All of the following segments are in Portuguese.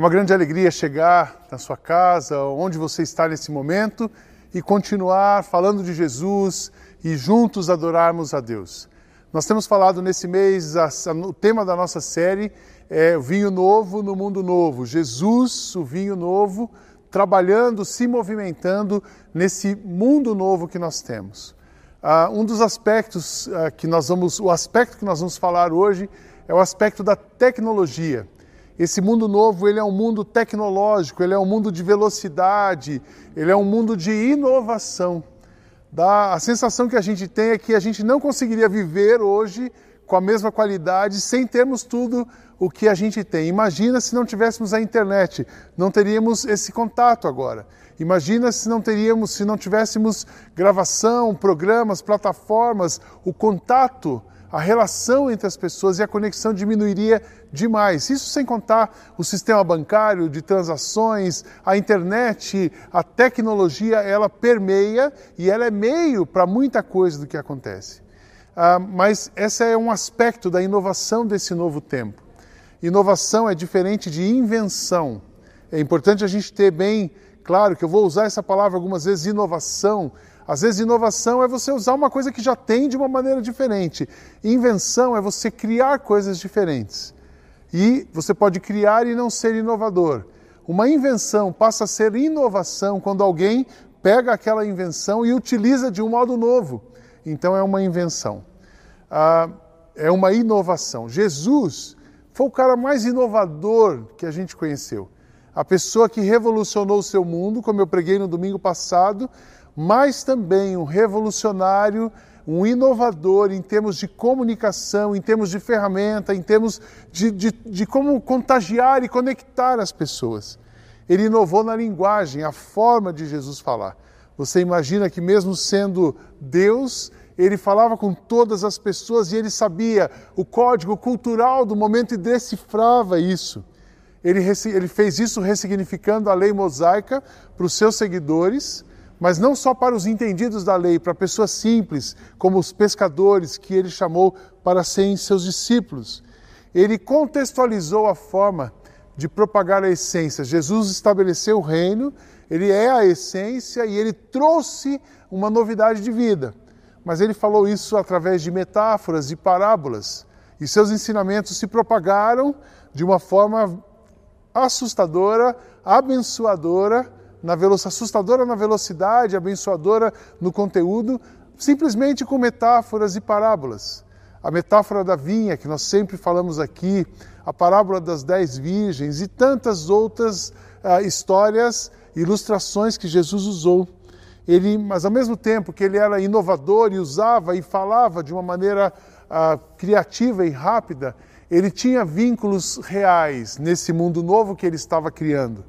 uma grande alegria chegar na sua casa, onde você está nesse momento, e continuar falando de Jesus e juntos adorarmos a Deus. Nós temos falado nesse mês, o tema da nossa série é vinho novo no mundo novo. Jesus, o vinho novo, trabalhando, se movimentando nesse mundo novo que nós temos. Uh, um dos aspectos uh, que nós vamos, o aspecto que nós vamos falar hoje é o aspecto da tecnologia. Esse mundo novo, ele é um mundo tecnológico, ele é um mundo de velocidade, ele é um mundo de inovação. Dá, a sensação que a gente tem é que a gente não conseguiria viver hoje com a mesma qualidade sem termos tudo o que a gente tem. Imagina se não tivéssemos a internet, não teríamos esse contato agora. Imagina se não teríamos, se não tivéssemos gravação, programas, plataformas, o contato a relação entre as pessoas e a conexão diminuiria demais. Isso sem contar o sistema bancário de transações, a internet, a tecnologia, ela permeia e ela é meio para muita coisa do que acontece. Ah, mas esse é um aspecto da inovação desse novo tempo. Inovação é diferente de invenção. É importante a gente ter bem claro que eu vou usar essa palavra algumas vezes, inovação, às vezes, inovação é você usar uma coisa que já tem de uma maneira diferente. Invenção é você criar coisas diferentes. E você pode criar e não ser inovador. Uma invenção passa a ser inovação quando alguém pega aquela invenção e utiliza de um modo novo. Então, é uma invenção. Ah, é uma inovação. Jesus foi o cara mais inovador que a gente conheceu. A pessoa que revolucionou o seu mundo, como eu preguei no domingo passado, mas também um revolucionário, um inovador em termos de comunicação, em termos de ferramenta, em termos de, de, de como contagiar e conectar as pessoas. Ele inovou na linguagem, a forma de Jesus falar. Você imagina que, mesmo sendo Deus, ele falava com todas as pessoas e ele sabia o código cultural do momento e decifrava isso. Ele, ele fez isso ressignificando a lei mosaica para os seus seguidores mas não só para os entendidos da lei, para pessoas simples, como os pescadores que ele chamou para serem seus discípulos. Ele contextualizou a forma de propagar a essência. Jesus estabeleceu o reino, ele é a essência e ele trouxe uma novidade de vida. Mas ele falou isso através de metáforas e parábolas. E seus ensinamentos se propagaram de uma forma assustadora, abençoadora na assustadora na velocidade, abençoadora no conteúdo, simplesmente com metáforas e parábolas. A metáfora da vinha, que nós sempre falamos aqui, a parábola das dez virgens e tantas outras uh, histórias, ilustrações que Jesus usou. Ele, mas ao mesmo tempo que ele era inovador e usava e falava de uma maneira uh, criativa e rápida, ele tinha vínculos reais nesse mundo novo que ele estava criando.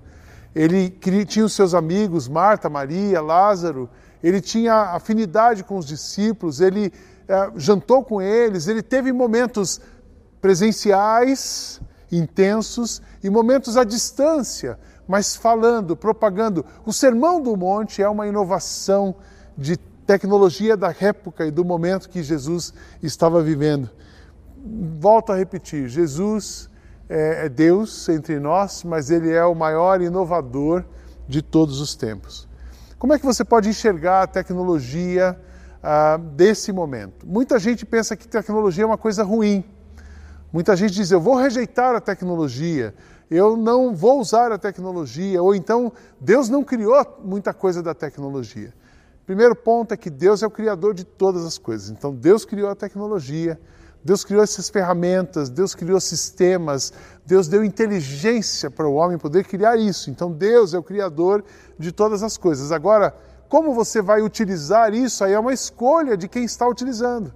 Ele tinha os seus amigos, Marta, Maria, Lázaro, ele tinha afinidade com os discípulos, ele é, jantou com eles, ele teve momentos presenciais, intensos, e momentos à distância, mas falando, propagando. O Sermão do Monte é uma inovação de tecnologia da época e do momento que Jesus estava vivendo. Volto a repetir: Jesus é, é Deus entre nós, mas Ele é o maior inovador de todos os tempos. Como é que você pode enxergar a tecnologia ah, desse momento? Muita gente pensa que tecnologia é uma coisa ruim. Muita gente diz: eu vou rejeitar a tecnologia, eu não vou usar a tecnologia, ou então Deus não criou muita coisa da tecnologia. Primeiro ponto é que Deus é o criador de todas as coisas. Então Deus criou a tecnologia, Deus criou essas ferramentas, Deus criou sistemas, Deus deu inteligência para o homem poder criar isso. Então Deus é o criador de todas as coisas. Agora, como você vai utilizar isso aí é uma escolha de quem está utilizando.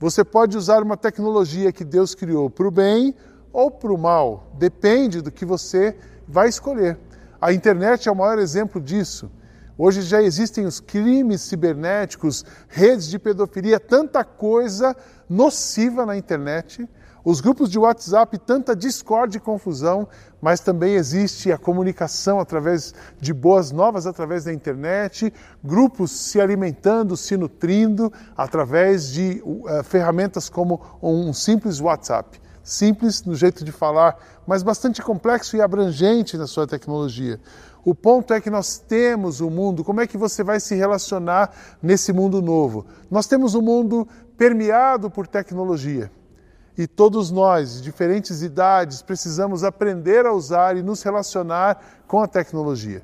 Você pode usar uma tecnologia que Deus criou para o bem ou para o mal, depende do que você vai escolher. A internet é o maior exemplo disso. Hoje já existem os crimes cibernéticos, redes de pedofilia, tanta coisa nociva na internet, os grupos de WhatsApp, tanta discórdia e confusão, mas também existe a comunicação através de boas novas através da internet, grupos se alimentando, se nutrindo através de uh, ferramentas como um simples WhatsApp. simples no jeito de falar, mas bastante complexo e abrangente na sua tecnologia. O ponto é que nós temos o um mundo, como é que você vai se relacionar nesse mundo novo? Nós temos um mundo permeado por tecnologia. E todos nós, de diferentes idades, precisamos aprender a usar e nos relacionar com a tecnologia.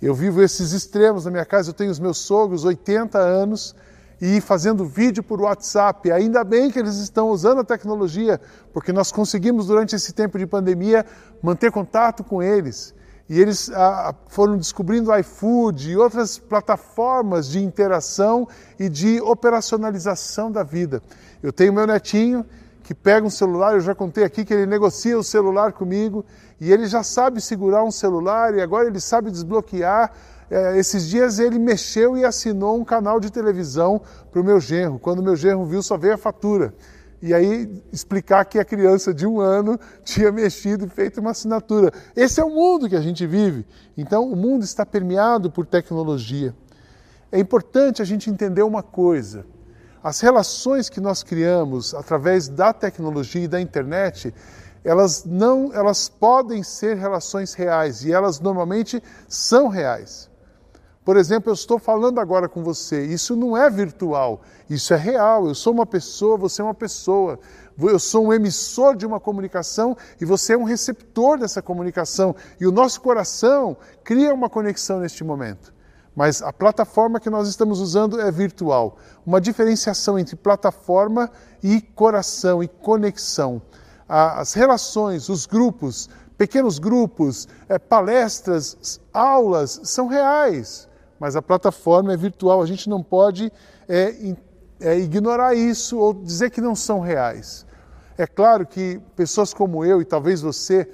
Eu vivo esses extremos na minha casa, eu tenho os meus sogros, 80 anos, e fazendo vídeo por WhatsApp. Ainda bem que eles estão usando a tecnologia, porque nós conseguimos, durante esse tempo de pandemia, manter contato com eles. E eles ah, foram descobrindo iFood e outras plataformas de interação e de operacionalização da vida. Eu tenho meu netinho que pega um celular, eu já contei aqui que ele negocia o celular comigo e ele já sabe segurar um celular e agora ele sabe desbloquear. É, esses dias ele mexeu e assinou um canal de televisão para o meu genro. Quando o meu genro viu, só veio a fatura. E aí explicar que a criança de um ano tinha mexido e feito uma assinatura. Esse é o mundo que a gente vive. Então o mundo está permeado por tecnologia. É importante a gente entender uma coisa. As relações que nós criamos através da tecnologia e da internet, elas não, elas podem ser relações reais e elas normalmente são reais. Por exemplo, eu estou falando agora com você, isso não é virtual, isso é real. Eu sou uma pessoa, você é uma pessoa. Eu sou um emissor de uma comunicação e você é um receptor dessa comunicação. E o nosso coração cria uma conexão neste momento mas a plataforma que nós estamos usando é virtual. Uma diferenciação entre plataforma e coração e conexão. As relações, os grupos, pequenos grupos, é, palestras, aulas são reais, mas a plataforma é virtual. A gente não pode é, é, ignorar isso ou dizer que não são reais. É claro que pessoas como eu e talvez você,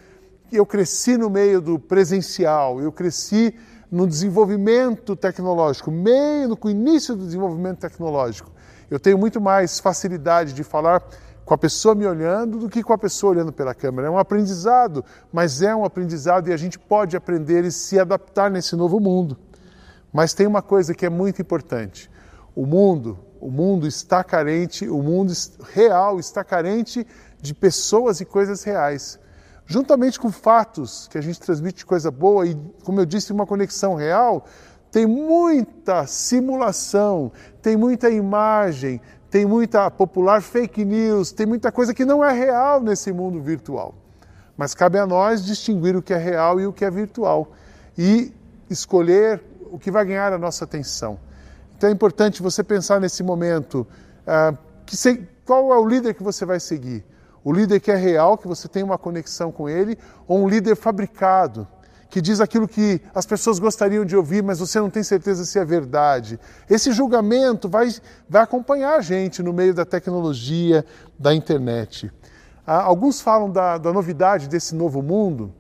eu cresci no meio do presencial, eu cresci no desenvolvimento tecnológico, meio no início do desenvolvimento tecnológico. Eu tenho muito mais facilidade de falar com a pessoa me olhando do que com a pessoa olhando pela câmera. É um aprendizado, mas é um aprendizado e a gente pode aprender e se adaptar nesse novo mundo. Mas tem uma coisa que é muito importante. O mundo, o mundo está carente, o mundo real está carente de pessoas e coisas reais juntamente com fatos que a gente transmite coisa boa e, como eu disse, uma conexão real, tem muita simulação, tem muita imagem, tem muita popular fake news, tem muita coisa que não é real nesse mundo virtual. Mas cabe a nós distinguir o que é real e o que é virtual e escolher o que vai ganhar a nossa atenção. Então é importante você pensar nesse momento que se, qual é o líder que você vai seguir. O líder que é real, que você tem uma conexão com ele, ou um líder fabricado, que diz aquilo que as pessoas gostariam de ouvir, mas você não tem certeza se é verdade. Esse julgamento vai, vai acompanhar a gente no meio da tecnologia, da internet. Ah, alguns falam da, da novidade desse novo mundo,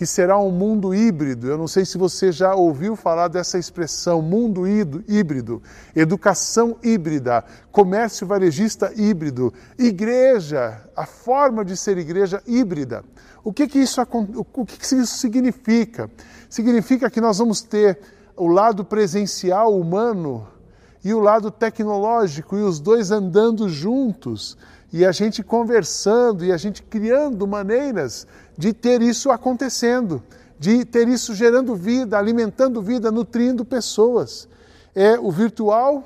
que será um mundo híbrido. Eu não sei se você já ouviu falar dessa expressão, mundo híbrido, educação híbrida, comércio varejista híbrido, igreja, a forma de ser igreja híbrida. O que, que, isso, o que, que isso significa? Significa que nós vamos ter o lado presencial humano e o lado tecnológico, e os dois andando juntos, e a gente conversando, e a gente criando maneiras de ter isso acontecendo, de ter isso gerando vida, alimentando vida, nutrindo pessoas. É o virtual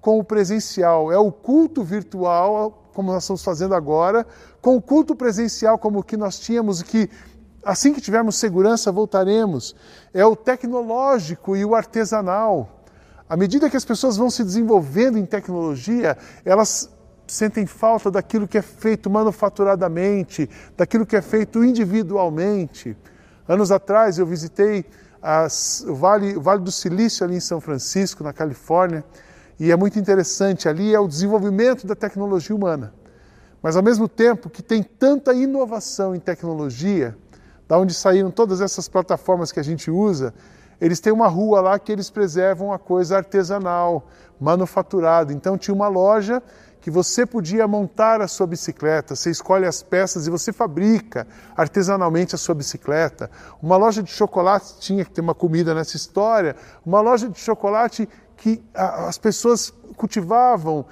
com o presencial, é o culto virtual, como nós estamos fazendo agora, com o culto presencial como o que nós tínhamos, que assim que tivermos segurança voltaremos. É o tecnológico e o artesanal. À medida que as pessoas vão se desenvolvendo em tecnologia, elas sentem falta daquilo que é feito manufaturadamente, daquilo que é feito individualmente. Anos atrás eu visitei as, o, vale, o Vale do Silício ali em São Francisco, na Califórnia, e é muito interessante. Ali é o desenvolvimento da tecnologia humana. Mas ao mesmo tempo que tem tanta inovação em tecnologia, da onde saíram todas essas plataformas que a gente usa, eles têm uma rua lá que eles preservam a coisa artesanal, manufaturada. Então tinha uma loja que você podia montar a sua bicicleta. Você escolhe as peças e você fabrica artesanalmente a sua bicicleta. Uma loja de chocolate tinha que ter uma comida nessa história. Uma loja de chocolate que as pessoas cultivavam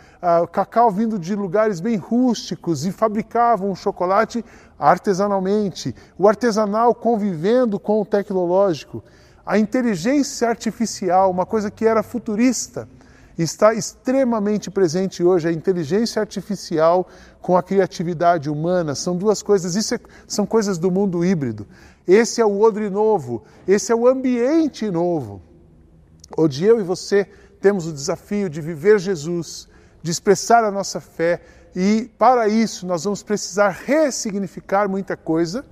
cacau vindo de lugares bem rústicos e fabricavam chocolate artesanalmente. O artesanal convivendo com o tecnológico. A inteligência artificial, uma coisa que era futurista está extremamente presente hoje a inteligência artificial com a criatividade humana. São duas coisas, isso é, são coisas do mundo híbrido. Esse é o odre novo, esse é o ambiente novo, onde eu e você temos o desafio de viver Jesus, de expressar a nossa fé e para isso nós vamos precisar ressignificar muita coisa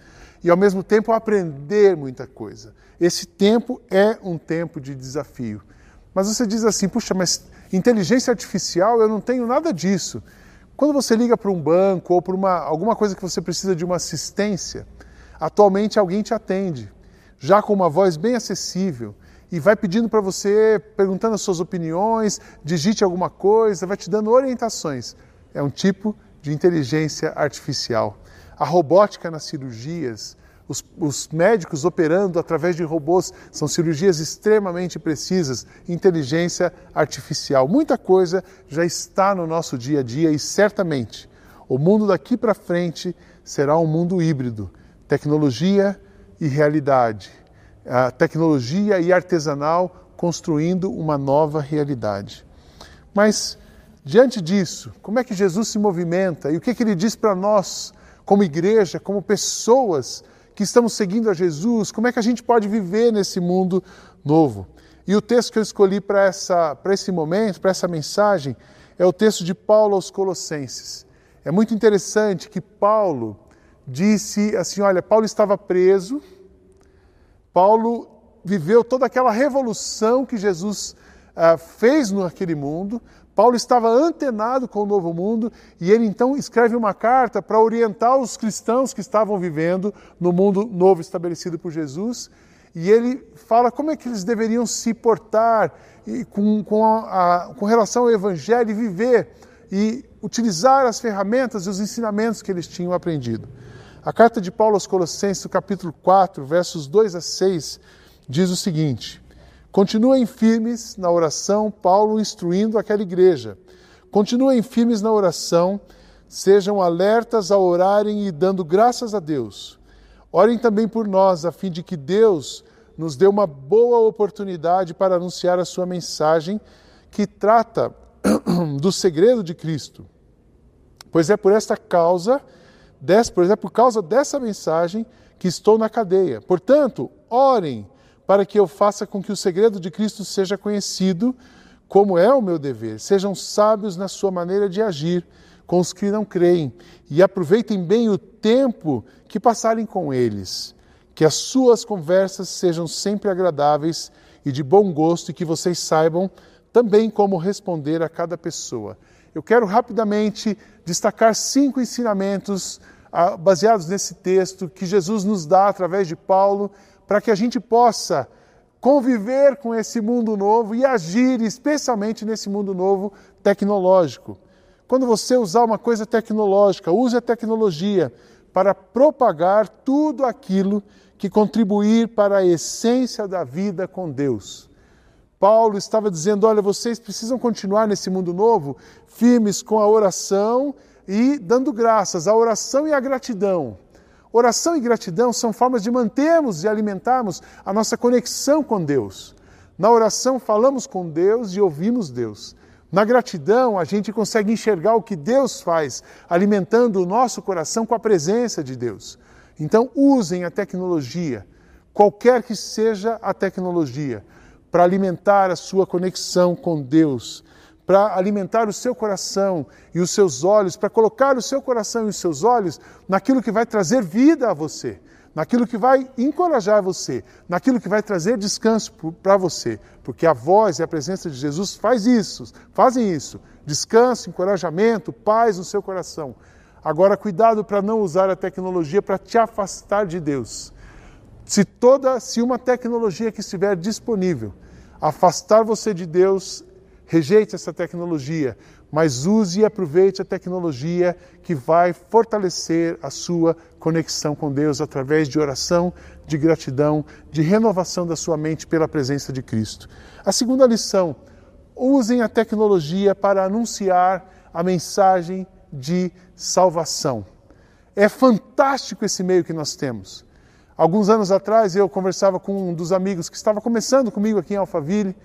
e ao mesmo tempo aprender muita coisa. Esse tempo é um tempo de desafio. Mas você diz assim, puxa, mas inteligência artificial eu não tenho nada disso. Quando você liga para um banco ou para uma, alguma coisa que você precisa de uma assistência, atualmente alguém te atende, já com uma voz bem acessível, e vai pedindo para você, perguntando as suas opiniões, digite alguma coisa, vai te dando orientações. É um tipo de inteligência artificial. A robótica nas cirurgias, os, os, médicos operando através de robôs, são cirurgias extremamente precisas, inteligência artificial. Muita coisa já está no nosso dia a dia e certamente o mundo daqui para frente será um mundo híbrido tecnologia e realidade, a tecnologia e artesanal construindo uma nova realidade. Mas, diante disso, como é que Jesus se movimenta e o que, que ele diz para nós, como igreja, como pessoas que estamos seguindo a Jesus, como é que a gente pode viver nesse mundo novo? E o texto que eu escolhi para esse momento, para essa mensagem, é o texto de Paulo aos Colossenses. É muito interessante que Paulo disse assim: olha, Paulo estava preso, Paulo viveu toda aquela revolução que Jesus uh, fez naquele mundo, Paulo estava antenado com o novo mundo e ele então escreve uma carta para orientar os cristãos que estavam vivendo no mundo novo estabelecido por Jesus. E ele fala como é que eles deveriam se portar com, com, a, a, com relação ao Evangelho e viver e utilizar as ferramentas e os ensinamentos que eles tinham aprendido. A carta de Paulo aos Colossenses, capítulo 4, versos 2 a 6, diz o seguinte: Continuem firmes na oração, Paulo instruindo aquela igreja. Continuem firmes na oração, sejam alertas a orarem e dando graças a Deus. Orem também por nós, a fim de que Deus nos dê uma boa oportunidade para anunciar a sua mensagem que trata do segredo de Cristo. Pois é por esta causa, pois é por causa dessa mensagem que estou na cadeia. Portanto, orem para que eu faça com que o segredo de Cristo seja conhecido, como é o meu dever. Sejam sábios na sua maneira de agir com os que não creem e aproveitem bem o tempo que passarem com eles. Que as suas conversas sejam sempre agradáveis e de bom gosto e que vocês saibam também como responder a cada pessoa. Eu quero rapidamente destacar cinco ensinamentos ah, baseados nesse texto que Jesus nos dá através de Paulo para que a gente possa conviver com esse mundo novo e agir especialmente nesse mundo novo tecnológico. Quando você usar uma coisa tecnológica, use a tecnologia para propagar tudo aquilo que contribuir para a essência da vida com Deus. Paulo estava dizendo: olha, vocês precisam continuar nesse mundo novo firmes com a oração e dando graças, a oração e a gratidão. Oração e gratidão são formas de mantermos e alimentarmos a nossa conexão com Deus. Na oração, falamos com Deus e ouvimos Deus. Na gratidão, a gente consegue enxergar o que Deus faz, alimentando o nosso coração com a presença de Deus. Então, usem a tecnologia, qualquer que seja a tecnologia, para alimentar a sua conexão com Deus para alimentar o seu coração e os seus olhos, para colocar o seu coração e os seus olhos naquilo que vai trazer vida a você, naquilo que vai encorajar você, naquilo que vai trazer descanso para você, porque a voz e a presença de Jesus faz isso, fazem isso. Descanso, encorajamento, paz no seu coração. Agora cuidado para não usar a tecnologia para te afastar de Deus. Se toda, se uma tecnologia que estiver disponível afastar você de Deus, rejeite essa tecnologia, mas use e aproveite a tecnologia que vai fortalecer a sua conexão com Deus através de oração, de gratidão, de renovação da sua mente pela presença de Cristo. A segunda lição: usem a tecnologia para anunciar a mensagem de salvação. É fantástico esse meio que nós temos. Alguns anos atrás eu conversava com um dos amigos que estava começando comigo aqui em Alphaville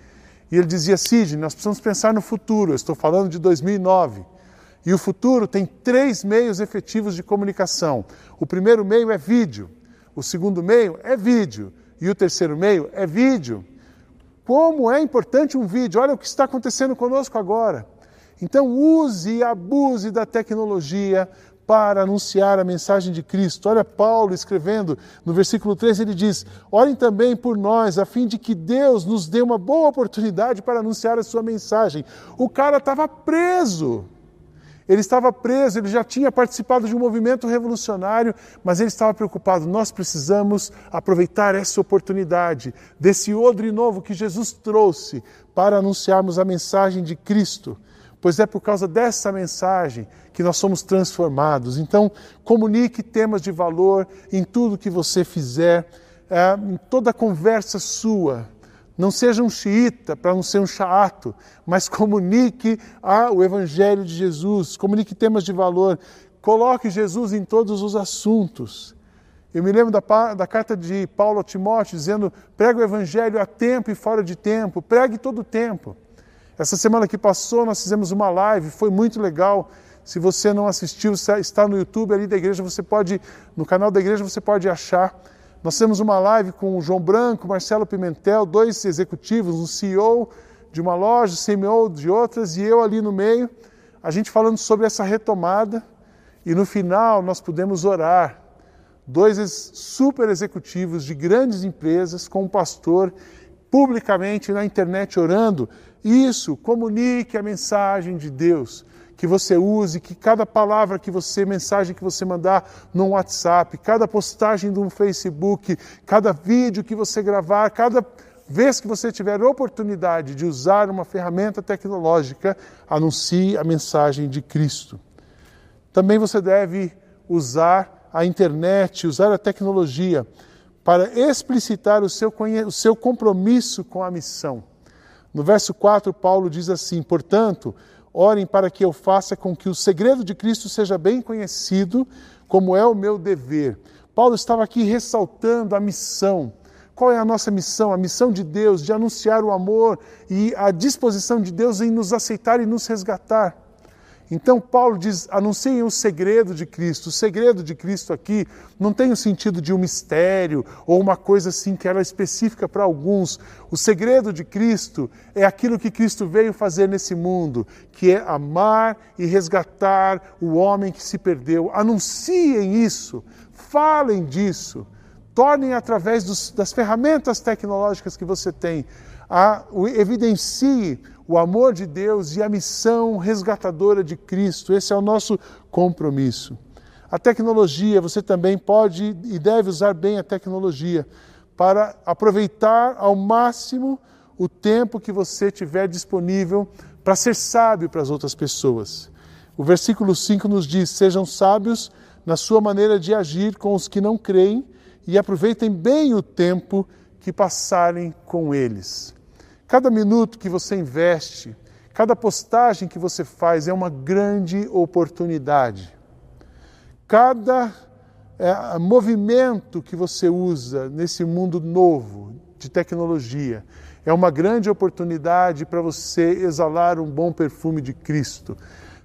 e ele dizia: Cid, nós precisamos pensar no futuro. Eu estou falando de 2009. E o futuro tem três meios efetivos de comunicação. O primeiro meio é vídeo, o segundo meio é vídeo e o terceiro meio é vídeo. Como é importante um vídeo? Olha o que está acontecendo conosco agora. Então, use e abuse da tecnologia para anunciar a mensagem de Cristo. Olha Paulo escrevendo no versículo 13, ele diz: Orem também por nós, a fim de que Deus nos dê uma boa oportunidade para anunciar a sua mensagem. O cara estava preso. Ele estava preso, ele já tinha participado de um movimento revolucionário, mas ele estava preocupado. Nós precisamos aproveitar essa oportunidade, desse odre novo que Jesus trouxe, para anunciarmos a mensagem de Cristo pois é por causa dessa mensagem que nós somos transformados. Então, comunique temas de valor em tudo que você fizer, é, em toda conversa sua. Não seja um xiita para não ser um chato, mas comunique a, o Evangelho de Jesus, comunique temas de valor, coloque Jesus em todos os assuntos. Eu me lembro da, da carta de Paulo a Timóteo dizendo: pregue o Evangelho a tempo e fora de tempo, pregue todo o tempo. Essa semana que passou, nós fizemos uma live, foi muito legal. Se você não assistiu, está no YouTube ali da igreja, você pode, no canal da igreja, você pode achar. Nós temos uma live com o João Branco, Marcelo Pimentel, dois executivos, um CEO de uma loja, CMO de outras, e eu ali no meio, a gente falando sobre essa retomada. E no final nós pudemos orar. Dois super executivos de grandes empresas com um pastor publicamente na internet orando isso, comunique a mensagem de Deus que você use, que cada palavra que você, mensagem que você mandar no WhatsApp, cada postagem do Facebook, cada vídeo que você gravar, cada vez que você tiver oportunidade de usar uma ferramenta tecnológica, anuncie a mensagem de Cristo. Também você deve usar a internet, usar a tecnologia para explicitar o seu, o seu compromisso com a missão. No verso 4, Paulo diz assim: Portanto, orem para que eu faça com que o segredo de Cristo seja bem conhecido, como é o meu dever. Paulo estava aqui ressaltando a missão. Qual é a nossa missão? A missão de Deus de anunciar o amor e a disposição de Deus em nos aceitar e nos resgatar. Então, Paulo diz: anunciem o segredo de Cristo. O segredo de Cristo aqui não tem o sentido de um mistério ou uma coisa assim que era específica para alguns. O segredo de Cristo é aquilo que Cristo veio fazer nesse mundo, que é amar e resgatar o homem que se perdeu. Anunciem isso, falem disso, tornem através dos, das ferramentas tecnológicas que você tem, a, evidencie o amor de Deus e a missão resgatadora de Cristo. Esse é o nosso compromisso. A tecnologia, você também pode e deve usar bem a tecnologia para aproveitar ao máximo o tempo que você tiver disponível para ser sábio para as outras pessoas. O versículo 5 nos diz: Sejam sábios na sua maneira de agir com os que não creem e aproveitem bem o tempo que passarem com eles. Cada minuto que você investe, cada postagem que você faz é uma grande oportunidade. Cada é, movimento que você usa nesse mundo novo de tecnologia é uma grande oportunidade para você exalar um bom perfume de Cristo.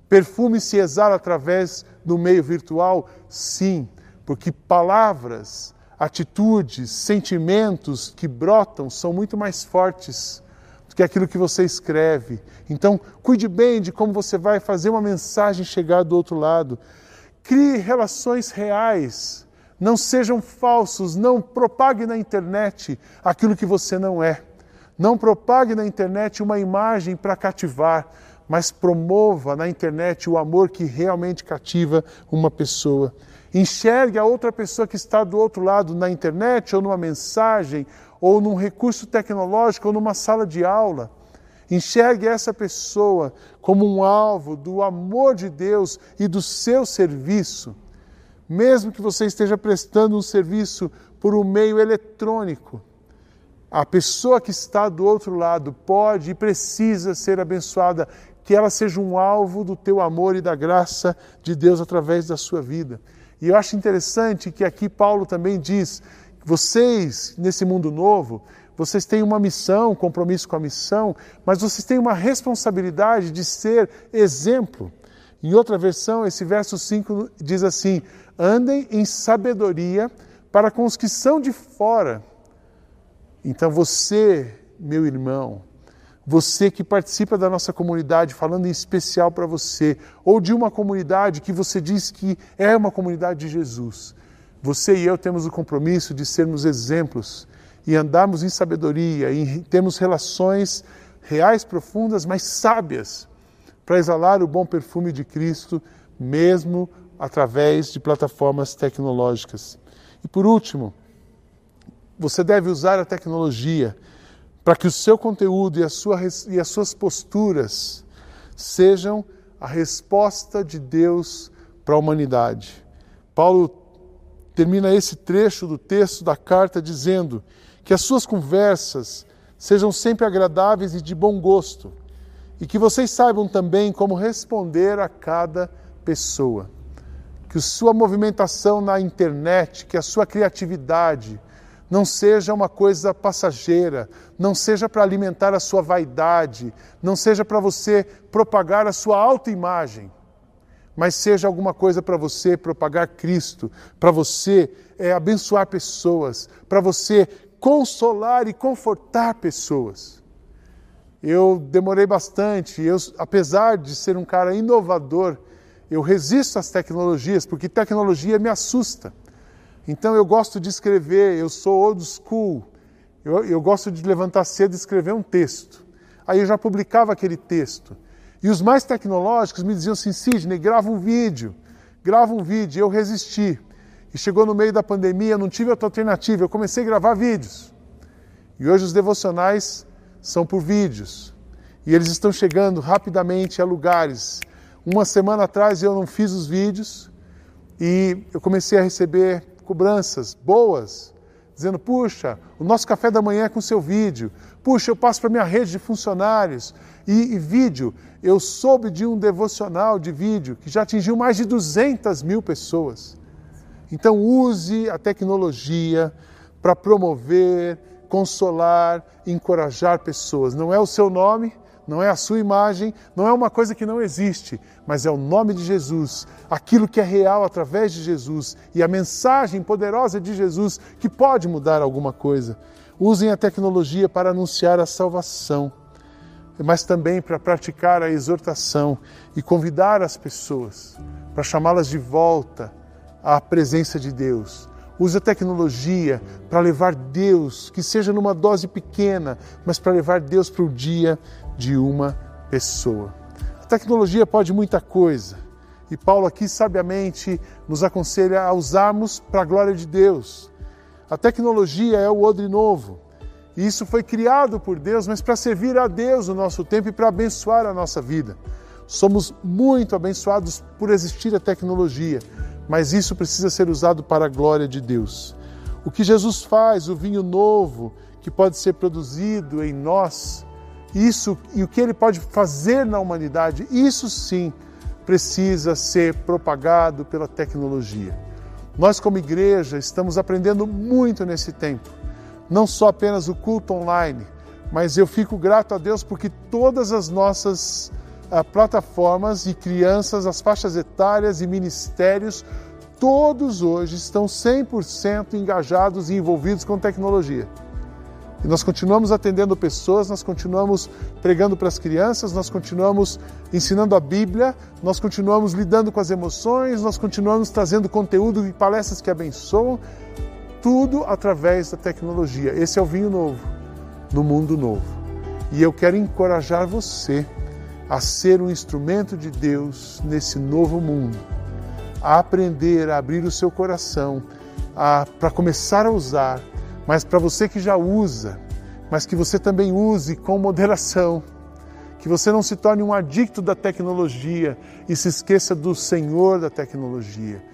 Perfume se exala através do meio virtual? Sim, porque palavras, atitudes, sentimentos que brotam são muito mais fortes do que aquilo que você escreve. Então, cuide bem de como você vai fazer uma mensagem chegar do outro lado. Crie relações reais. Não sejam falsos, não propague na internet aquilo que você não é. Não propague na internet uma imagem para cativar, mas promova na internet o amor que realmente cativa uma pessoa. Enxergue a outra pessoa que está do outro lado na internet ou numa mensagem ou num recurso tecnológico ou numa sala de aula. Enxergue essa pessoa como um alvo do amor de Deus e do seu serviço. Mesmo que você esteja prestando um serviço por um meio eletrônico, a pessoa que está do outro lado pode e precisa ser abençoada, que ela seja um alvo do teu amor e da graça de Deus através da sua vida. E eu acho interessante que aqui Paulo também diz: vocês, nesse mundo novo, vocês têm uma missão, compromisso com a missão, mas vocês têm uma responsabilidade de ser exemplo. Em outra versão, esse verso 5 diz assim: andem em sabedoria para com os que são de fora então você, meu irmão, você que participa da nossa comunidade, falando em especial para você, ou de uma comunidade que você diz que é uma comunidade de Jesus, você e eu temos o compromisso de sermos exemplos e andarmos em sabedoria, e termos relações reais, profundas, mas sábias, para exalar o bom perfume de Cristo, mesmo através de plataformas tecnológicas. E por último, você deve usar a tecnologia para que o seu conteúdo e, sua, e as suas posturas sejam a resposta de Deus para a humanidade. Paulo termina esse trecho do texto da carta dizendo que as suas conversas sejam sempre agradáveis e de bom gosto, e que vocês saibam também como responder a cada pessoa. Que sua movimentação na internet, que a sua criatividade, não seja uma coisa passageira, não seja para alimentar a sua vaidade, não seja para você propagar a sua autoimagem, mas seja alguma coisa para você propagar Cristo, para você é, abençoar pessoas, para você consolar e confortar pessoas. Eu demorei bastante, eu, apesar de ser um cara inovador, eu resisto às tecnologias, porque tecnologia me assusta. Então eu gosto de escrever, eu sou old school, eu, eu gosto de levantar cedo e escrever um texto. Aí eu já publicava aquele texto. E os mais tecnológicos me diziam assim: Sidney, grava um vídeo, grava um vídeo. Eu resisti. E chegou no meio da pandemia, não tive outra alternativa, eu comecei a gravar vídeos. E hoje os devocionais são por vídeos. E eles estão chegando rapidamente a lugares. Uma semana atrás eu não fiz os vídeos e eu comecei a receber cobranças boas, dizendo: puxa, o nosso café da manhã é com seu vídeo, puxa, eu passo para minha rede de funcionários. E, e, vídeo, eu soube de um devocional de vídeo que já atingiu mais de 200 mil pessoas. Então, use a tecnologia para promover, consolar, encorajar pessoas. Não é o seu nome, não é a sua imagem, não é uma coisa que não existe, mas é o nome de Jesus, aquilo que é real através de Jesus e a mensagem poderosa de Jesus que pode mudar alguma coisa. Usem a tecnologia para anunciar a salvação, mas também para praticar a exortação e convidar as pessoas, para chamá-las de volta à presença de Deus. Use a tecnologia para levar Deus, que seja numa dose pequena, mas para levar Deus para o dia de uma pessoa. A tecnologia pode muita coisa e Paulo aqui sabiamente nos aconselha a usarmos para a glória de Deus. A tecnologia é o odre novo. E isso foi criado por Deus, mas para servir a Deus no nosso tempo e para abençoar a nossa vida. Somos muito abençoados por existir a tecnologia, mas isso precisa ser usado para a glória de Deus. O que Jesus faz, o vinho novo que pode ser produzido em nós, isso e o que ele pode fazer na humanidade, isso sim precisa ser propagado pela tecnologia. Nós, como igreja, estamos aprendendo muito nesse tempo, não só apenas o culto online, mas eu fico grato a Deus porque todas as nossas uh, plataformas e crianças, as faixas etárias e ministérios, todos hoje estão 100% engajados e envolvidos com tecnologia. E nós continuamos atendendo pessoas, nós continuamos pregando para as crianças, nós continuamos ensinando a Bíblia, nós continuamos lidando com as emoções, nós continuamos trazendo conteúdo e palestras que abençoam, tudo através da tecnologia. Esse é o vinho novo, no mundo novo. E eu quero encorajar você a ser um instrumento de Deus nesse novo mundo, a aprender a abrir o seu coração, para começar a usar mas para você que já usa, mas que você também use com moderação, Que você não se torne um adicto da tecnologia e se esqueça do Senhor da tecnologia,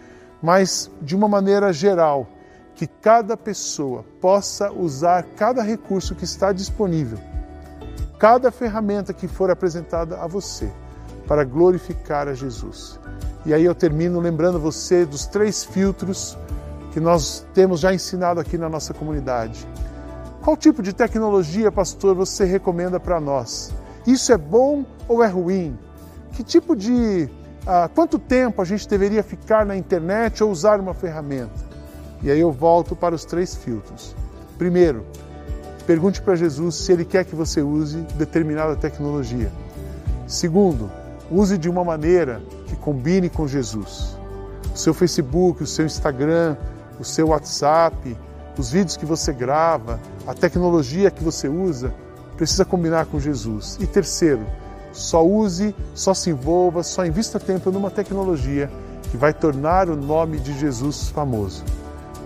mas de uma maneira geral, que cada pessoa possa usar cada recurso que está disponível, cada ferramenta que for apresentada a você, para glorificar a Jesus. E aí eu termino lembrando você dos três filtros que nós temos já ensinado aqui na nossa comunidade. Qual tipo de tecnologia, pastor, você recomenda para nós? Isso é bom ou é ruim? Que tipo de. Ah, quanto tempo a gente deveria ficar na internet ou usar uma ferramenta? E aí eu volto para os três filtros. Primeiro, pergunte para Jesus se ele quer que você use determinada tecnologia. Segundo, use de uma maneira que combine com Jesus. O seu Facebook, o seu Instagram, o seu WhatsApp, os vídeos que você grava, a tecnologia que você usa, precisa combinar com Jesus. E terceiro, só use, só se envolva, só invista tempo numa tecnologia que vai tornar o nome de Jesus famoso.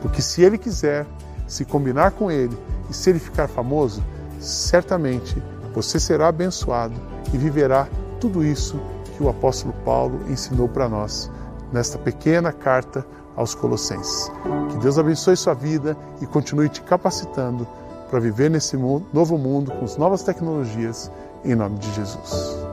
Porque se ele quiser, se combinar com ele e se ele ficar famoso, certamente você será abençoado e viverá tudo isso que o apóstolo Paulo ensinou para nós nesta pequena carta aos Colossenses. Que Deus abençoe sua vida e continue te capacitando para viver nesse novo mundo com as novas tecnologias, em nome de Jesus.